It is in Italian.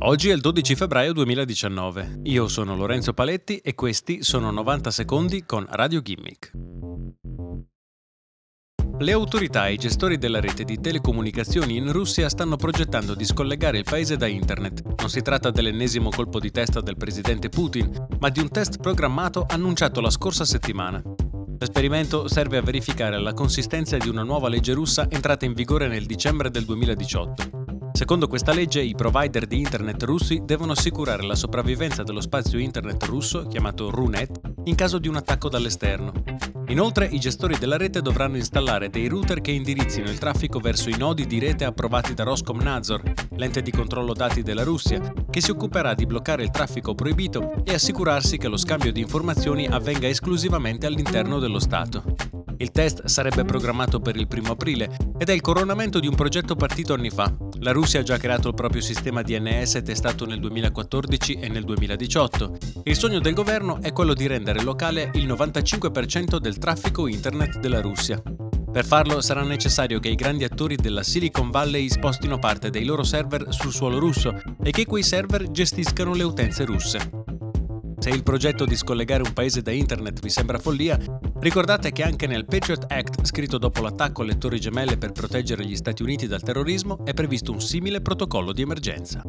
Oggi è il 12 febbraio 2019. Io sono Lorenzo Paletti e questi sono 90 secondi con Radio Gimmick. Le autorità e i gestori della rete di telecomunicazioni in Russia stanno progettando di scollegare il paese da internet. Non si tratta dell'ennesimo colpo di testa del presidente Putin, ma di un test programmato annunciato la scorsa settimana. L'esperimento serve a verificare la consistenza di una nuova legge russa entrata in vigore nel dicembre del 2018. Secondo questa legge, i provider di internet russi devono assicurare la sopravvivenza dello spazio internet russo, chiamato RUNET, in caso di un attacco dall'esterno. Inoltre, i gestori della rete dovranno installare dei router che indirizzino il traffico verso i nodi di rete approvati da Roskomnadzor, l'ente di controllo dati della Russia, che si occuperà di bloccare il traffico proibito e assicurarsi che lo scambio di informazioni avvenga esclusivamente all'interno dello Stato. Il test sarebbe programmato per il primo aprile ed è il coronamento di un progetto partito anni fa. La Russia ha già creato il proprio sistema DNS testato nel 2014 e nel 2018. Il sogno del governo è quello di rendere locale il 95% del traffico internet della Russia. Per farlo sarà necessario che i grandi attori della Silicon Valley spostino parte dei loro server sul suolo russo e che quei server gestiscano le utenze russe. Se il progetto di scollegare un paese da internet vi sembra follia, ricordate che anche nel Patriot Act, scritto dopo l'attacco alle Torri Gemelle per proteggere gli Stati Uniti dal terrorismo, è previsto un simile protocollo di emergenza.